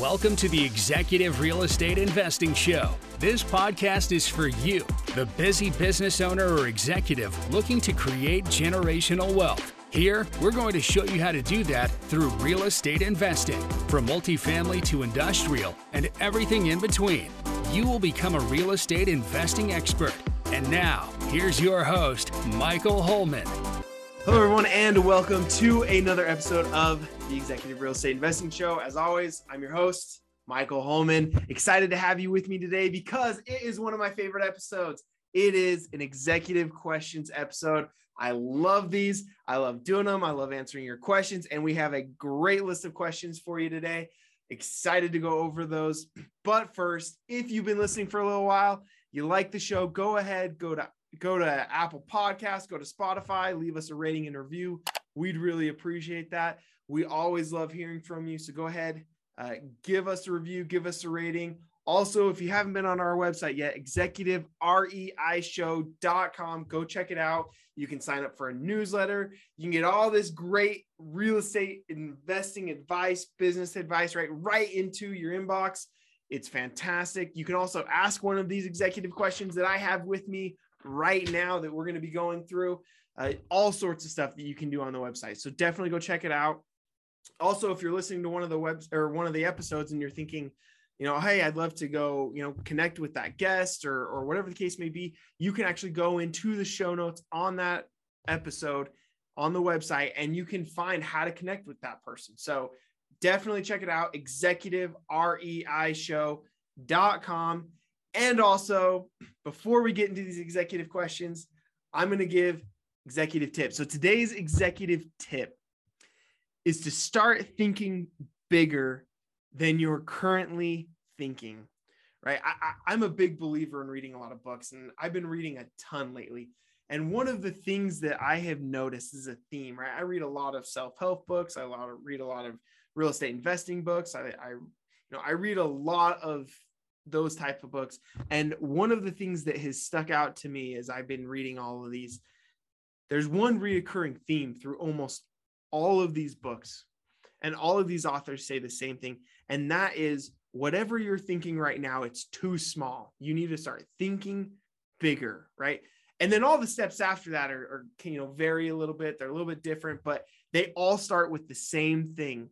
Welcome to the Executive Real Estate Investing Show. This podcast is for you, the busy business owner or executive looking to create generational wealth. Here, we're going to show you how to do that through real estate investing, from multifamily to industrial and everything in between. You will become a real estate investing expert. And now, here's your host, Michael Holman. Hello, everyone, and welcome to another episode of the Executive Real Estate Investing Show. As always, I'm your host, Michael Holman. Excited to have you with me today because it is one of my favorite episodes. It is an executive questions episode. I love these. I love doing them. I love answering your questions. And we have a great list of questions for you today. Excited to go over those. But first, if you've been listening for a little while, you like the show, go ahead, go to go to Apple Podcasts, go to Spotify, leave us a rating and review. We'd really appreciate that. We always love hearing from you. So go ahead, uh, give us a review, give us a rating. Also, if you haven't been on our website yet, executivereishow.com, go check it out. You can sign up for a newsletter. You can get all this great real estate investing advice, business advice right right into your inbox. It's fantastic. You can also ask one of these executive questions that I have with me right now that we're going to be going through. Uh, all sorts of stuff that you can do on the website. So definitely go check it out. Also, if you're listening to one of the webs or one of the episodes and you're thinking, you know, hey, I'd love to go, you know, connect with that guest or or whatever the case may be, you can actually go into the show notes on that episode on the website and you can find how to connect with that person. So definitely check it out, executive executivereishow.com. And also, before we get into these executive questions, I'm going to give executive tip. So today's executive tip is to start thinking bigger than you're currently thinking. Right. I, am a big believer in reading a lot of books, and I've been reading a ton lately. And one of the things that I have noticed is a theme, right? I read a lot of self-help books. I read a lot of real estate investing books. I, I, you know, I read a lot of those type of books. And one of the things that has stuck out to me as I've been reading all of these, there's one reoccurring theme through almost all of these books. And all of these authors say the same thing. And that is whatever you're thinking right now, it's too small. You need to start thinking bigger, right? And then all the steps after that are, are can, you know, vary a little bit. They're a little bit different, but they all start with the same thing.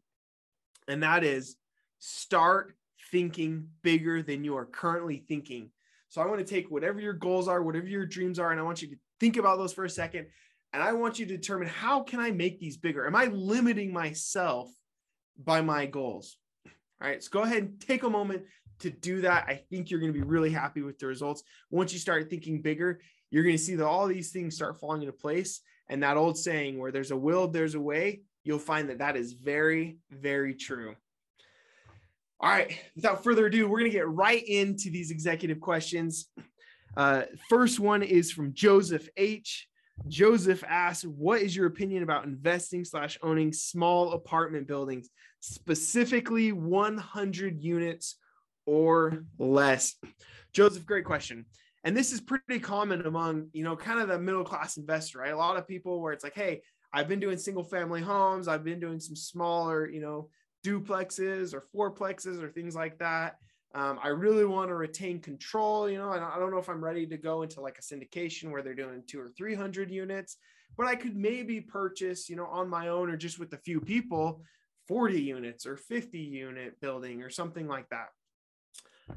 And that is start thinking bigger than you are currently thinking. So I want to take whatever your goals are, whatever your dreams are, and I want you to think about those for a second. And I want you to determine how can I make these bigger? Am I limiting myself by my goals? All right, so go ahead and take a moment to do that. I think you're going to be really happy with the results. Once you start thinking bigger, you're going to see that all these things start falling into place. And that old saying, where there's a will, there's a way, you'll find that that is very, very true. All right, without further ado, we're going to get right into these executive questions. Uh, first one is from Joseph H. Joseph asks, "What is your opinion about investing slash owning small apartment buildings, specifically 100 units or less?" Joseph, great question. And this is pretty common among you know kind of the middle class investor, right? A lot of people where it's like, "Hey, I've been doing single family homes, I've been doing some smaller, you know." duplexes or fourplexes or things like that. Um, I really want to retain control. You know, I don't know if I'm ready to go into like a syndication where they're doing two or 300 units, but I could maybe purchase, you know, on my own or just with a few people, 40 units or 50 unit building or something like that.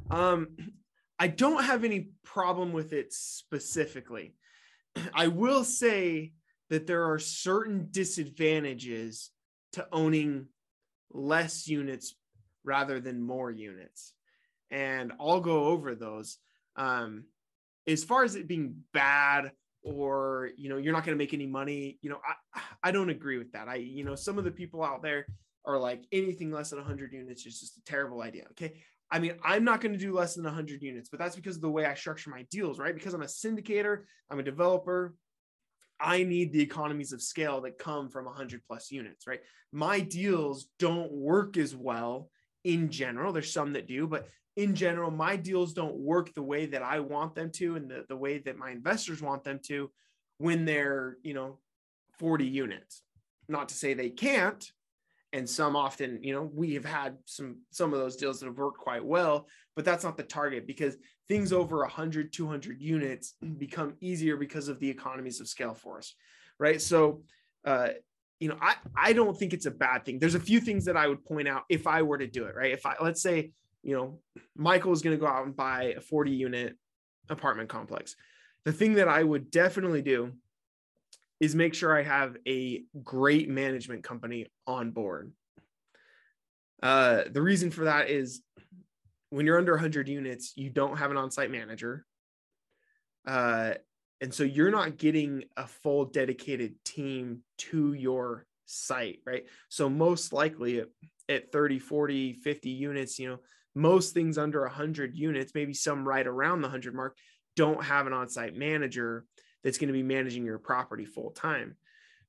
Um, I don't have any problem with it specifically. I will say that there are certain disadvantages to owning less units rather than more units. And I'll go over those. Um, as far as it being bad or you know you're not going to make any money you know I, I don't agree with that i you know some of the people out there are like anything less than 100 units is just a terrible idea okay i mean i'm not going to do less than 100 units but that's because of the way i structure my deals right because i'm a syndicator i'm a developer I need the economies of scale that come from 100 plus units, right? My deals don't work as well in general. There's some that do, but in general, my deals don't work the way that I want them to and the, the way that my investors want them to when they're, you know, 40 units. Not to say they can't. and some often you know we have had some some of those deals that have worked quite well but that's not the target because things over 100 200 units become easier because of the economies of scale for us right so uh you know i i don't think it's a bad thing there's a few things that i would point out if i were to do it right if i let's say you know michael is going to go out and buy a 40 unit apartment complex the thing that i would definitely do is make sure I have a great management company on board. Uh, the reason for that is when you're under 100 units, you don't have an on-site manager. Uh, and so you're not getting a full dedicated team to your site, right? So most likely at, at 30, 40, 50 units, you know, most things under 100 units, maybe some right around the 100 mark, don't have an on-site manager that's going to be managing your property full time,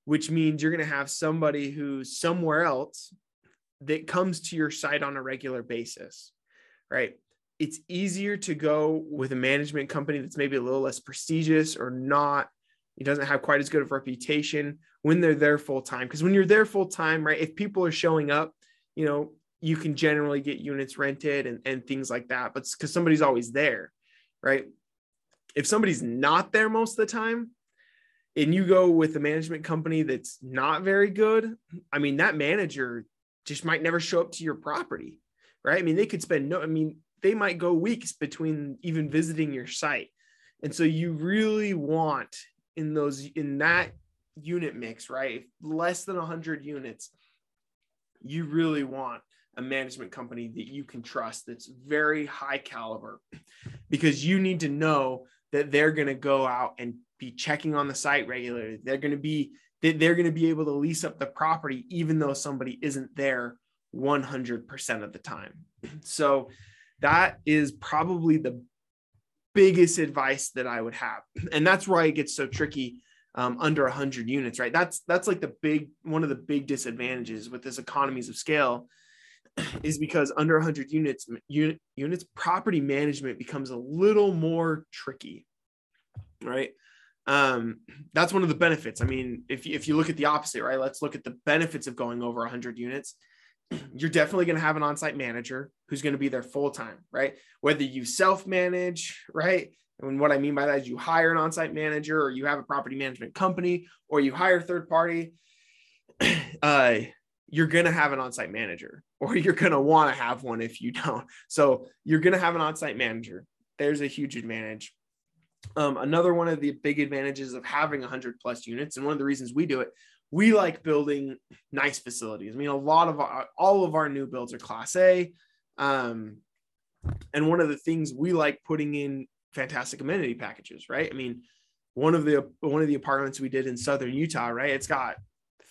which means you're going to have somebody who's somewhere else that comes to your site on a regular basis, right? It's easier to go with a management company that's maybe a little less prestigious or not. It doesn't have quite as good of reputation when they're there full time. Because when you're there full time, right? If people are showing up, you know, you can generally get units rented and, and things like that. But because somebody's always there, right? if somebody's not there most of the time and you go with a management company that's not very good, I mean, that manager just might never show up to your property, right? I mean, they could spend no, I mean, they might go weeks between even visiting your site. And so you really want in those, in that unit mix, right? Less than 100 units, you really want a management company that you can trust that's very high caliber because you need to know that they're going to go out and be checking on the site regularly. They're going to be they're going to be able to lease up the property even though somebody isn't there 100% of the time. So that is probably the biggest advice that I would have. And that's why it gets so tricky um, under 100 units, right? That's that's like the big one of the big disadvantages with this economies of scale is because under 100 units unit, units property management becomes a little more tricky right um, that's one of the benefits i mean if, if you look at the opposite right let's look at the benefits of going over 100 units you're definitely going to have an on-site manager who's going to be there full time right whether you self-manage right and what i mean by that is you hire an on-site manager or you have a property management company or you hire third party uh, you're going to have an on-site manager or you're going to want to have one if you don't. So you're going to have an on-site manager. There's a huge advantage. Um, another one of the big advantages of having 100 plus units, and one of the reasons we do it, we like building nice facilities. I mean, a lot of our, all of our new builds are Class A, um, and one of the things we like putting in fantastic amenity packages, right? I mean, one of the one of the apartments we did in southern Utah, right? It's got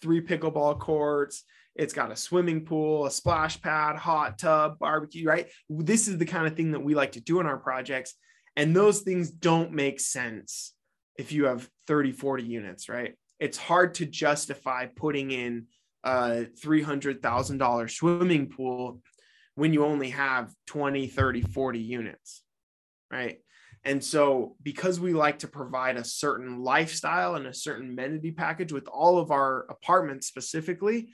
three pickleball courts. It's got a swimming pool, a splash pad, hot tub, barbecue, right? This is the kind of thing that we like to do in our projects. And those things don't make sense if you have 30, 40 units, right? It's hard to justify putting in a $300,000 swimming pool when you only have 20, 30, 40 units, right? And so, because we like to provide a certain lifestyle and a certain amenity package with all of our apartments specifically,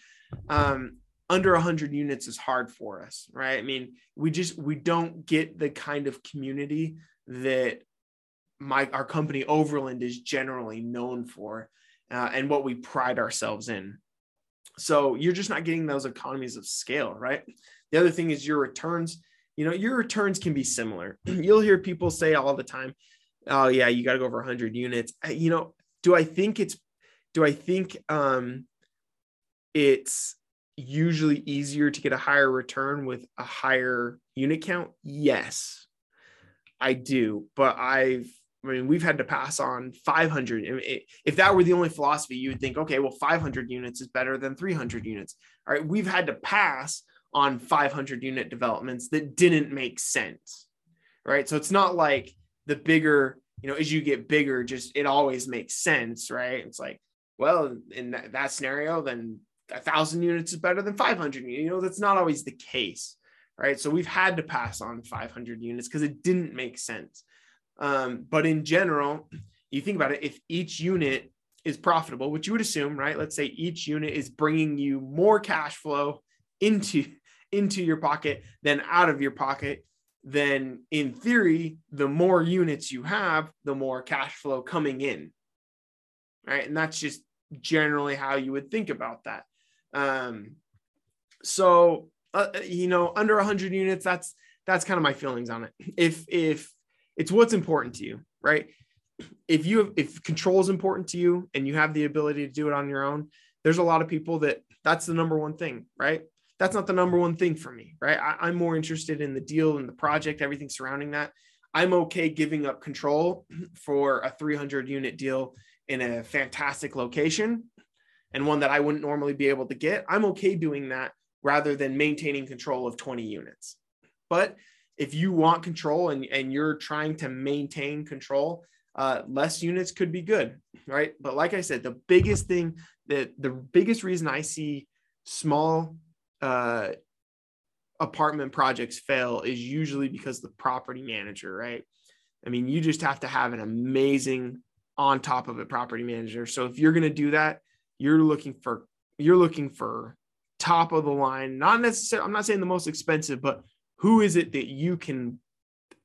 um, under 100 units is hard for us, right? I mean, we just we don't get the kind of community that my our company Overland is generally known for, uh, and what we pride ourselves in. So you're just not getting those economies of scale, right? The other thing is your returns you know, your returns can be similar. You'll hear people say all the time, "Oh yeah, you got to go over 100 units." You know, do I think it's do I think um it's usually easier to get a higher return with a higher unit count? Yes. I do, but I've I mean, we've had to pass on 500. If that were the only philosophy, you would think, okay, well, 500 units is better than 300 units. All right, we've had to pass on 500 unit developments that didn't make sense. Right. So it's not like the bigger, you know, as you get bigger, just it always makes sense. Right. It's like, well, in that, that scenario, then a thousand units is better than 500. You know, that's not always the case. Right. So we've had to pass on 500 units because it didn't make sense. Um, but in general, you think about it, if each unit is profitable, which you would assume, right? Let's say each unit is bringing you more cash flow into into your pocket than out of your pocket, then in theory, the more units you have, the more cash flow coming in. Right? And that's just generally how you would think about that. Um, so uh, you know, under 100 units, that's that's kind of my feelings on it. If if it's what's important to you, right? If you have, if control is important to you and you have the ability to do it on your own, there's a lot of people that that's the number one thing, right? That's not the number one thing for me, right? I, I'm more interested in the deal and the project, everything surrounding that. I'm okay giving up control for a 300 unit deal in a fantastic location and one that I wouldn't normally be able to get. I'm okay doing that rather than maintaining control of 20 units. But if you want control and, and you're trying to maintain control, uh, less units could be good, right? But like I said, the biggest thing that the biggest reason I see small uh, apartment projects fail is usually because the property manager, right? I mean, you just have to have an amazing on top of it property manager. So if you're going to do that, you're looking for you're looking for top of the line, not necessarily, I'm not saying the most expensive, but who is it that you can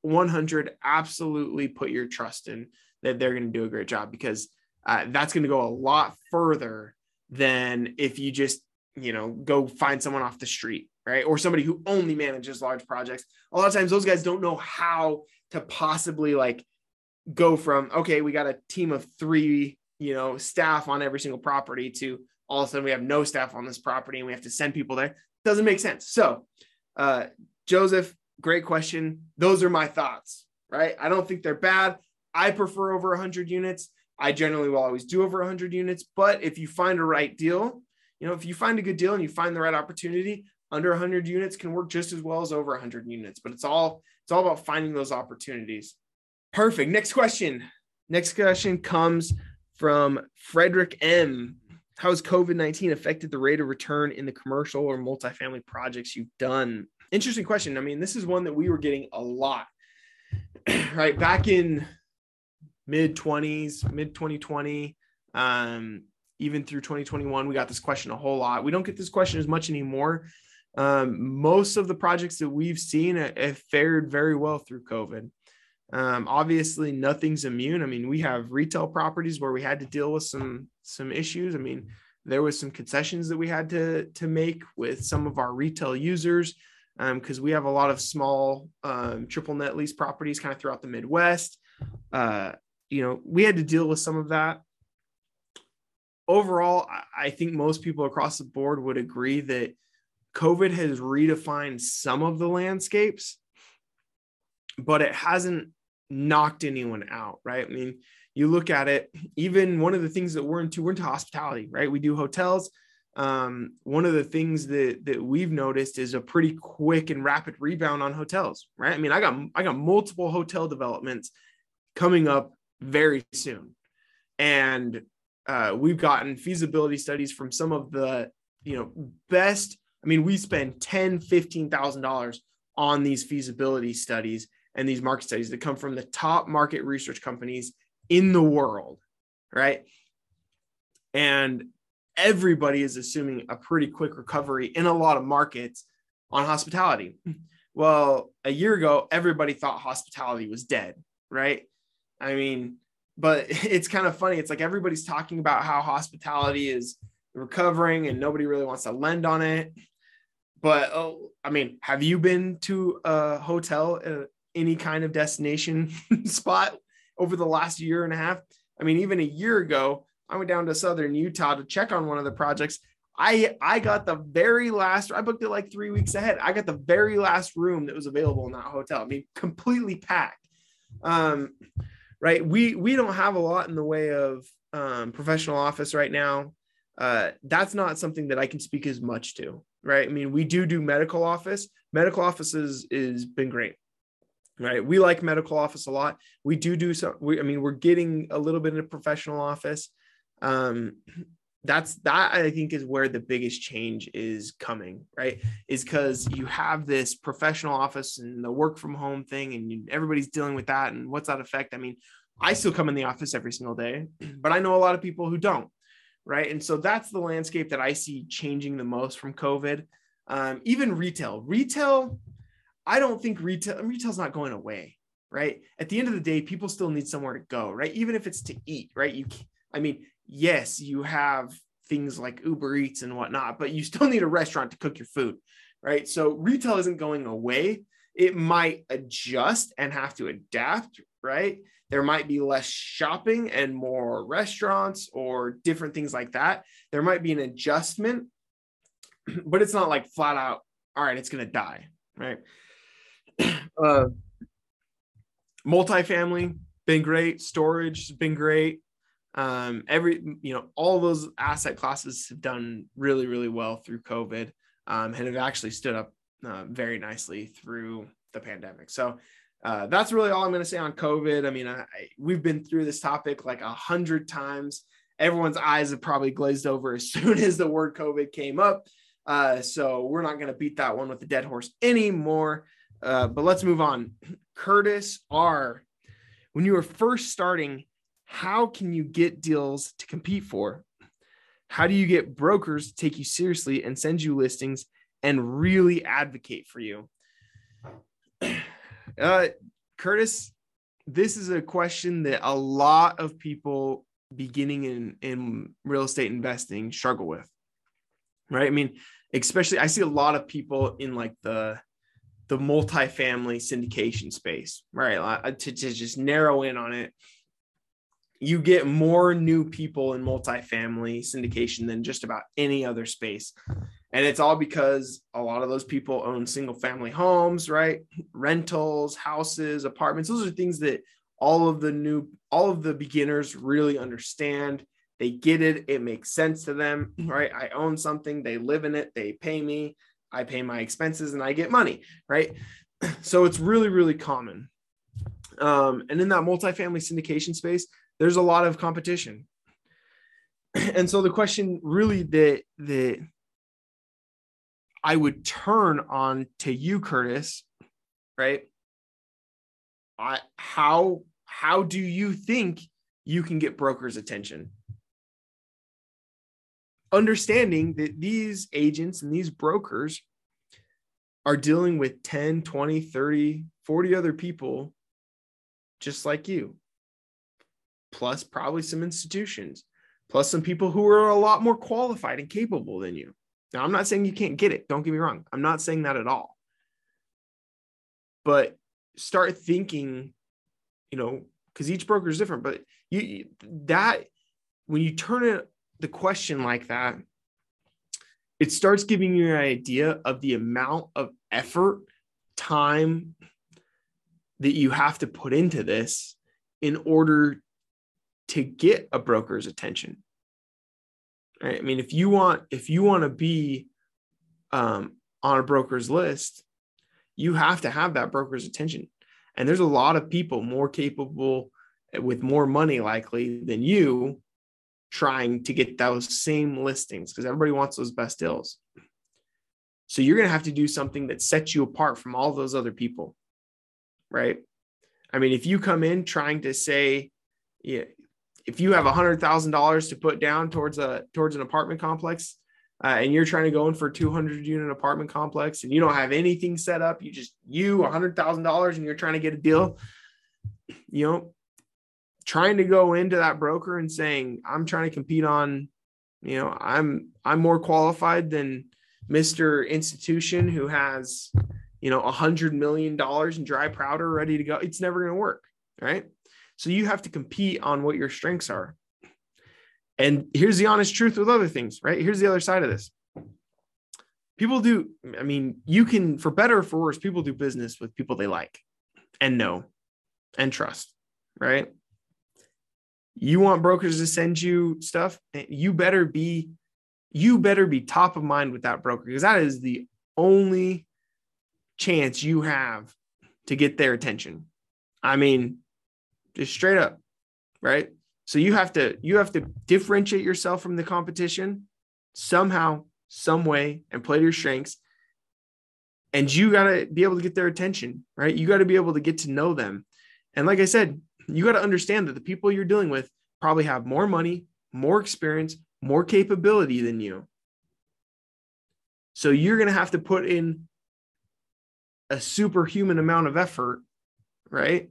100 absolutely put your trust in that they're going to do a great job because uh, that's going to go a lot further than if you just, you know, go find someone off the street, right? Or somebody who only manages large projects. A lot of times those guys don't know how to possibly like go from, okay, we got a team of three, you know, staff on every single property to all of a sudden we have no staff on this property and we have to send people there. Doesn't make sense. So, uh, Joseph, great question. Those are my thoughts, right? I don't think they're bad. I prefer over 100 units. I generally will always do over 100 units, but if you find a right deal, you know, if you find a good deal and you find the right opportunity, under 100 units can work just as well as over 100 units. But it's all it's all about finding those opportunities. Perfect. Next question. Next question comes from Frederick M. How has COVID 19 affected the rate of return in the commercial or multifamily projects you've done? Interesting question. I mean, this is one that we were getting a lot, right? Back in mid 20s, mid 2020, um, even through 2021, we got this question a whole lot. We don't get this question as much anymore. Um, most of the projects that we've seen have fared very well through COVID. Um, obviously, nothing's immune. I mean, we have retail properties where we had to deal with some some issues. I mean, there was some concessions that we had to to make with some of our retail users because um, we have a lot of small um, triple net lease properties kind of throughout the Midwest. Uh, you know, we had to deal with some of that. Overall, I think most people across the board would agree that COVID has redefined some of the landscapes, but it hasn't knocked anyone out, right? I mean, you look at it, even one of the things that we're into, we're into hospitality, right? We do hotels. Um, one of the things that that we've noticed is a pretty quick and rapid rebound on hotels, right? I mean, I got I got multiple hotel developments coming up very soon, and uh, we've gotten feasibility studies from some of the you know best. I mean, we spend ten, fifteen thousand dollars on these feasibility studies and these market studies that come from the top market research companies in the world, right? And everybody is assuming a pretty quick recovery in a lot of markets on hospitality. Well, a year ago, everybody thought hospitality was dead, right? I mean, but it's kind of funny. It's like everybody's talking about how hospitality is recovering and nobody really wants to lend on it. But oh, I mean, have you been to a hotel, uh, any kind of destination spot over the last year and a half. I mean, even a year ago, I went down to southern Utah to check on one of the projects. I I got the very last. I booked it like three weeks ahead. I got the very last room that was available in that hotel. I mean, completely packed. Um, right. We we don't have a lot in the way of um, professional office right now. Uh, that's not something that I can speak as much to. Right. I mean, we do do medical office. Medical offices is been great right we like medical office a lot we do do some we, i mean we're getting a little bit a professional office um that's that i think is where the biggest change is coming right is because you have this professional office and the work from home thing and you, everybody's dealing with that and what's that effect? i mean I still come in the office every single day, but I know a lot of people who don't. Right. And so that's the landscape that I see changing the most from COVID. Um, even retail, retail, I don't think retail, retail's not going away. Right. At the end of the day, people still need somewhere to go. Right. Even if it's to eat. Right. You, I mean, yes, you have things like Uber Eats and whatnot, but you still need a restaurant to cook your food. Right. So retail isn't going away. It might adjust and have to adapt. Right there might be less shopping and more restaurants or different things like that. There might be an adjustment, but it's not like flat out, all right, it's going to die, right? Uh, multifamily, been great. Storage has been great. Um, every, you know, all those asset classes have done really, really well through COVID um, and have actually stood up uh, very nicely through the pandemic. So uh, that's really all I'm going to say on COVID. I mean, I, I, we've been through this topic like a hundred times. Everyone's eyes have probably glazed over as soon as the word COVID came up. Uh, so we're not going to beat that one with the dead horse anymore. Uh, but let's move on. Curtis R. When you were first starting, how can you get deals to compete for? How do you get brokers to take you seriously and send you listings and really advocate for you? Uh, Curtis, this is a question that a lot of people beginning in in real estate investing struggle with. Right? I mean, especially I see a lot of people in like the the multifamily syndication space, right? To, to just narrow in on it, you get more new people in multifamily syndication than just about any other space. And it's all because a lot of those people own single family homes, right? Rentals, houses, apartments. Those are things that all of the new, all of the beginners really understand. They get it. It makes sense to them, mm-hmm. right? I own something, they live in it, they pay me, I pay my expenses, and I get money, right? So it's really, really common. Um, and in that multifamily syndication space, there's a lot of competition. And so the question really that that I would turn on to you, Curtis, right? I, how how do you think you can get brokers' attention? Understanding that these agents and these brokers are dealing with 10, 20, 30, 40 other people just like you, plus probably some institutions, plus some people who are a lot more qualified and capable than you. Now, I'm not saying you can't get it. Don't get me wrong. I'm not saying that at all. But start thinking, you know, because each broker is different. But you that when you turn it the question like that, it starts giving you an idea of the amount of effort, time that you have to put into this in order to get a broker's attention right? I mean, if you want if you want to be um, on a broker's list, you have to have that broker's attention. And there's a lot of people more capable with more money likely than you trying to get those same listings because everybody wants those best deals. So you're going to have to do something that sets you apart from all those other people. Right? I mean, if you come in trying to say, yeah, if you have a hundred thousand dollars to put down towards a towards an apartment complex, uh, and you're trying to go in for a 200 unit apartment complex, and you don't have anything set up, you just you a hundred thousand dollars, and you're trying to get a deal, you know, trying to go into that broker and saying I'm trying to compete on, you know, I'm I'm more qualified than Mr. Institution who has, you know, a hundred million dollars in dry powder ready to go. It's never going to work, right? So you have to compete on what your strengths are. And here's the honest truth with other things, right? Here's the other side of this. People do, I mean, you can, for better or for worse, people do business with people they like and know and trust, right? You want brokers to send you stuff, eh, you better be, you better be top of mind with that broker because that is the only chance you have to get their attention. I mean, just straight up, right? So you have to you have to differentiate yourself from the competition somehow, some way, and play to your strengths. And you got to be able to get their attention, right? You got to be able to get to know them. And like I said, you got to understand that the people you're dealing with probably have more money, more experience, more capability than you. So you're going to have to put in a superhuman amount of effort, right?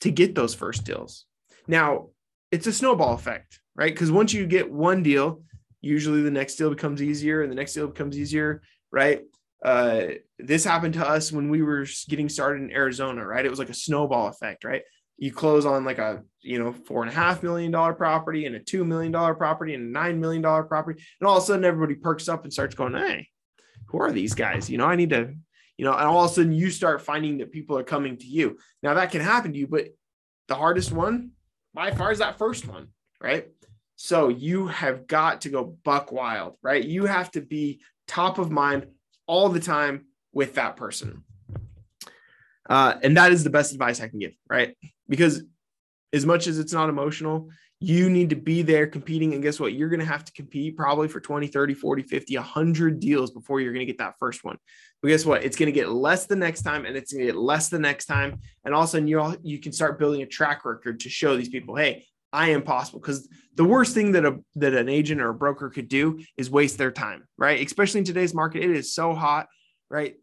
To get those first deals. Now, it's a snowball effect, right? Because once you get one deal, usually the next deal becomes easier and the next deal becomes easier, right? Uh, this happened to us when we were getting started in Arizona, right? It was like a snowball effect, right? You close on like a you know four and a half million dollar property and a two million dollar property and a nine million dollar property, and all of a sudden everybody perks up and starts going, "Hey, who are these guys?" You know, I need to, you know, and all of a sudden you start finding that people are coming to you. Now that can happen to you, but the hardest one by far is that first one, right? So you have got to go buck wild, right? You have to be top of mind all the time with that person. Uh, and that is the best advice I can give, right? Because as much as it's not emotional, you need to be there competing. And guess what? You're going to have to compete probably for 20, 30, 40, 50, 100 deals before you're going to get that first one. But guess what? It's going to get less the next time and it's going to get less the next time. And all of a sudden, you you can start building a track record to show these people, hey, I am possible because the worst thing that a that an agent or a broker could do is waste their time, right? Especially in today's market, it is so hot, right?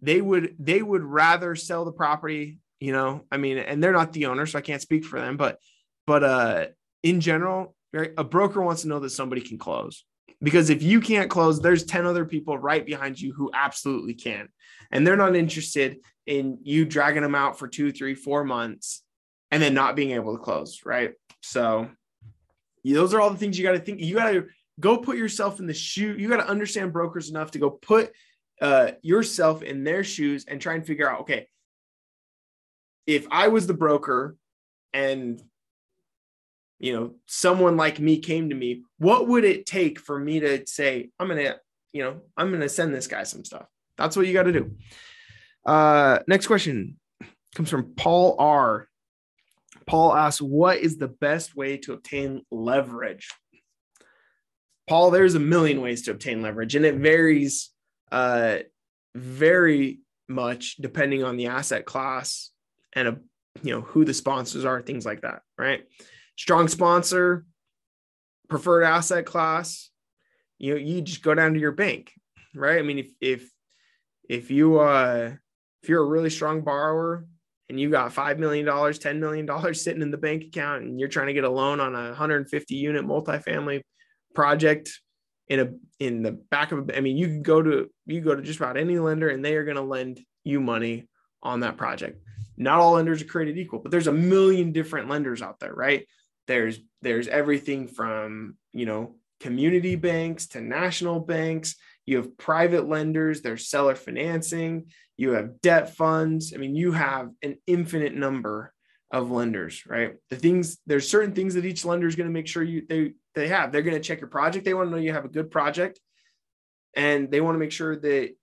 They would they would rather sell the property, you know. I mean, and they're not the owner, so I can't speak for them, but but uh in general, right, a broker wants to know that somebody can close. Because if you can't close, there's 10 other people right behind you who absolutely can. And they're not interested in you dragging them out for two, three, four months and then not being able to close, right? So those are all the things you got to think. You got to go put yourself in the shoe. You got to understand brokers enough to go put uh, yourself in their shoes and try and figure out, okay, if I was the broker and you know someone like me came to me, what would it take for me to say, I'm gonna, you know, I'm gonna send this guy some stuff. That's what you got to do. Uh, next question comes from Paul R. Paul asks, What is the best way to obtain leverage? Paul, there's a million ways to obtain leverage, and it varies uh, very much depending on the asset class and a, you know who the sponsors are, things like that. Right? Strong sponsor, preferred asset class. You know, you just go down to your bank, right? I mean, if if if you uh if you're a really strong borrower and you got $5 million, $10 million sitting in the bank account and you're trying to get a loan on a 150 unit multifamily project in a in the back of I mean you can go to you go to just about any lender and they are going to lend you money on that project. Not all lenders are created equal, but there's a million different lenders out there, right? There's there's everything from, you know, community banks to national banks. You have private lenders, there's seller financing, you have debt funds. I mean, you have an infinite number of lenders, right? The things there's certain things that each lender is going to make sure you they they have. They're going to check your project. They want to know you have a good project, and they want to make sure that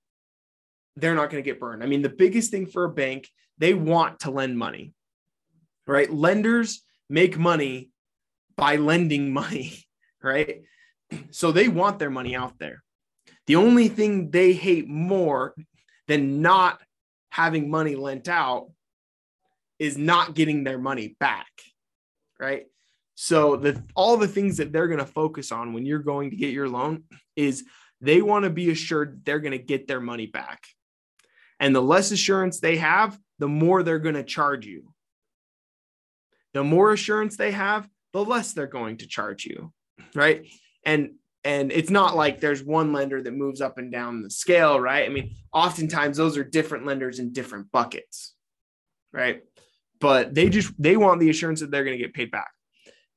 they're not going to get burned. I mean, the biggest thing for a bank, they want to lend money, right? Lenders make money by lending money, right? So they want their money out there. The only thing they hate more than not having money lent out is not getting their money back. Right. So the all the things that they're going to focus on when you're going to get your loan is they want to be assured they're going to get their money back. And the less assurance they have, the more they're going to charge you. The more assurance they have, the less they're going to charge you. Right. And and it's not like there's one lender that moves up and down the scale, right? I mean, oftentimes those are different lenders in different buckets, right? But they just they want the assurance that they're going to get paid back.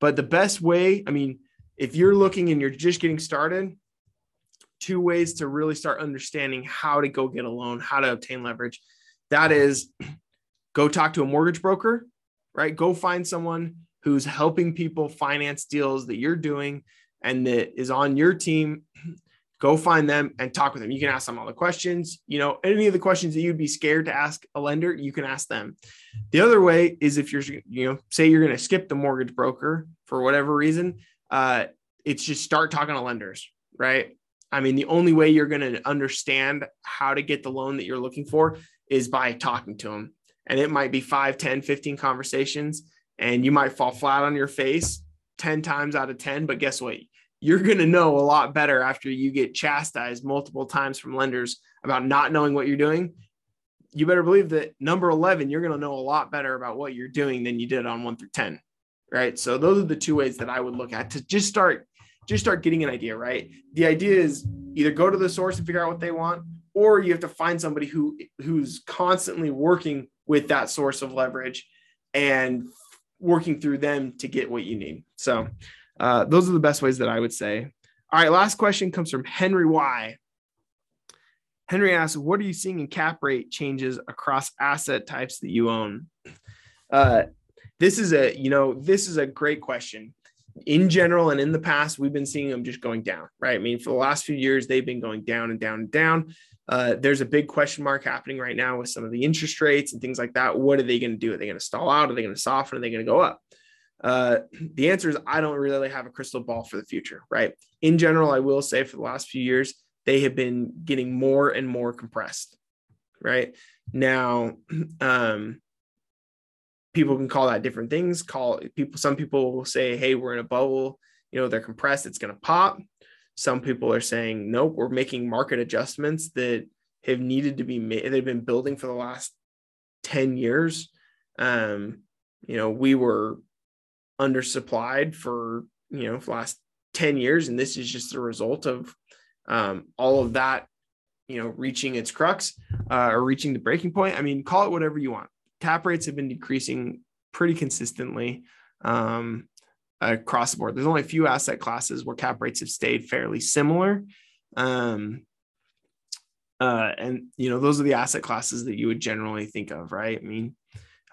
But the best way, I mean, if you're looking and you're just getting started, two ways to really start understanding how to go get a loan, how to obtain leverage. That is go talk to a mortgage broker, right? Go find someone who's helping people finance deals that you're doing and that is on your team, go find them and talk with them. You can ask them all the questions. You know, any of the questions that you'd be scared to ask a lender, you can ask them. The other way is if you're, you know, say you're going to skip the mortgage broker for whatever reason, uh, it's just start talking to lenders, right? I mean, the only way you're going to understand how to get the loan that you're looking for is by talking to them. And it might be 5 10 15 conversations and you might fall flat on your face 10 times out of 10 but guess what? You're going to know a lot better after you get chastised multiple times from lenders about not knowing what you're doing. You better believe that number 11 you're going to know a lot better about what you're doing than you did on 1 through 10 right? So those are the two ways that i would look at to just start just start getting an idea right? The idea is either go to the source and figure out what they want or you have to find somebody who who's constantly working with that source of leverage and working through them to get what you need. So uh, those are the best ways that I would say. All right, last question comes from Henry Y. Henry asks, "What are you seeing in cap rate changes across asset types that you own?" Uh, this is a you know this is a great question. In general, and in the past, we've been seeing them just going down, right? I mean, for the last few years, they've been going down and down and down. Uh, there's a big question mark happening right now with some of the interest rates and things like that. What are they going to do? Are they going to stall out? Are they going to soften? Are they going to go up? Uh, the answer is I don't really have a crystal ball for the future, right? In general, I will say for the last few years, they have been getting more and more compressed, right? Now, um, people can call that different things. Call people, some people will say, hey, we're in a bubble, you know, they're compressed, it's going to pop. Some people are saying, nope, we're making market adjustments that have needed to be made. They've been building for the last 10 years. Um, you know, we were undersupplied for, you know, for last 10 years. And this is just a result of um, all of that, you know, reaching its crux uh, or reaching the breaking point. I mean, call it whatever you want. Cap rates have been decreasing pretty consistently. Um, across the board. There's only a few asset classes where cap rates have stayed fairly similar. Um, uh, and you know, those are the asset classes that you would generally think of, right? I mean,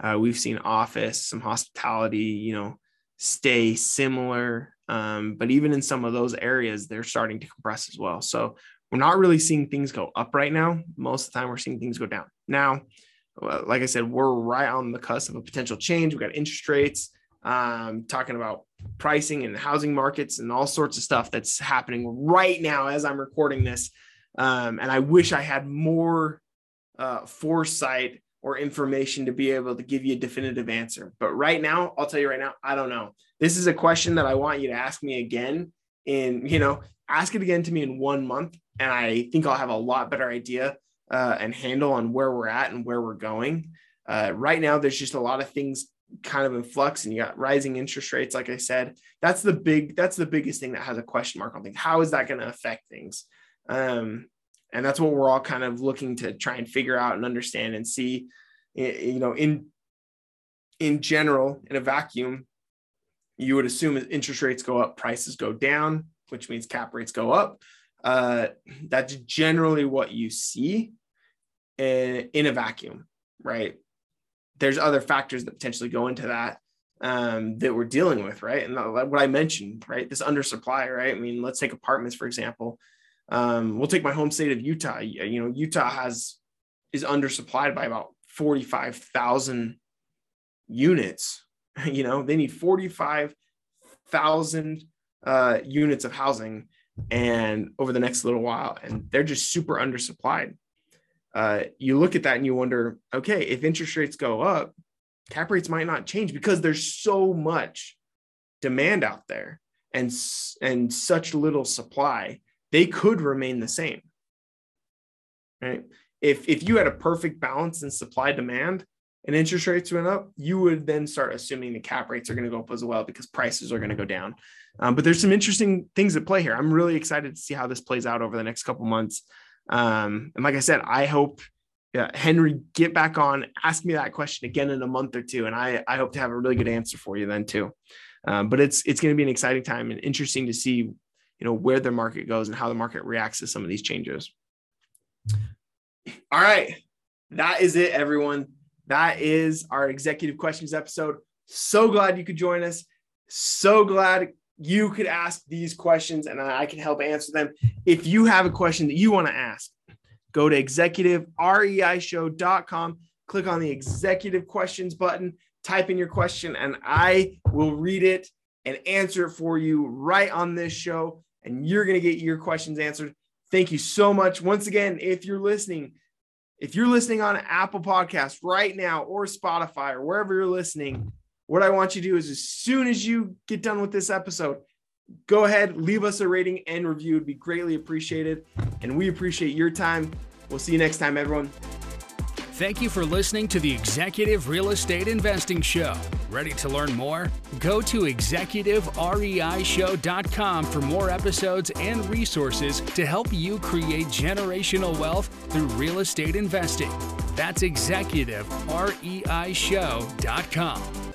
uh, we've seen office, some hospitality, you know, stay similar. Um, but even in some of those areas, they're starting to compress as well. So we're not really seeing things go up right now. Most of the time, we're seeing things go down. Now, like I said, we're right on the cusp of a potential change. We've got interest rates um, talking about pricing and housing markets and all sorts of stuff that's happening right now as I'm recording this. Um, and I wish I had more uh, foresight or information to be able to give you a definitive answer. But right now, I'll tell you right now, I don't know. This is a question that I want you to ask me again in, you know, ask it again to me in one month. And I think I'll have a lot better idea uh, and handle on where we're at and where we're going. Uh, right now, there's just a lot of things kind of in flux and you got rising interest rates like i said. That's the big that's the biggest thing that has a question mark on things. How is that going to affect things? Um, and that's what we're all kind of looking to try and figure out and understand and see you know in in general in a vacuum you would assume as interest rates go up prices go down which means cap rates go up. Uh, that's generally what you see in, in a vacuum right there's other factors that potentially go into that um, that we're dealing with, right? And what I mentioned, right? This undersupply, right? I mean, let's take apartments for example. Um, we'll take my home state of Utah. You know, Utah has is undersupplied by about forty five thousand units. You know, they need forty five thousand uh, units of housing, and over the next little while, and they're just super undersupplied uh, you look at that and you wonder, okay, if interest rates go up, cap rates might not change because there's so much demand out there and and such little supply. They could remain the same, right? If if you had a perfect balance in supply demand and interest rates went up, you would then start assuming the cap rates are going to go up as well because prices are going to go down. Um, but there's some interesting things at play here. I'm really excited to see how this plays out over the next couple months. Um, and like I said, I hope yeah, Henry get back on, ask me that question again in a month or two, and I I hope to have a really good answer for you then too. Um, but it's it's going to be an exciting time and interesting to see you know where the market goes and how the market reacts to some of these changes. All right, that is it, everyone. That is our executive questions episode. So glad you could join us. So glad you could ask these questions and I can help answer them. If you have a question that you want to ask, go to executivereishow.com, click on the executive questions button, type in your question, and I will read it and answer it for you right on this show. And you're going to get your questions answered. Thank you so much. Once again, if you're listening, If you're listening on Apple Podcast right now or Spotify or wherever you're listening, what I want you to do is as soon as you get done with this episode, go ahead, leave us a rating and review. It'd be greatly appreciated. And we appreciate your time. We'll see you next time, everyone. Thank you for listening to the Executive Real Estate Investing Show. Ready to learn more? Go to executivereishow.com for more episodes and resources to help you create generational wealth through real estate investing. That's executivereishow.com.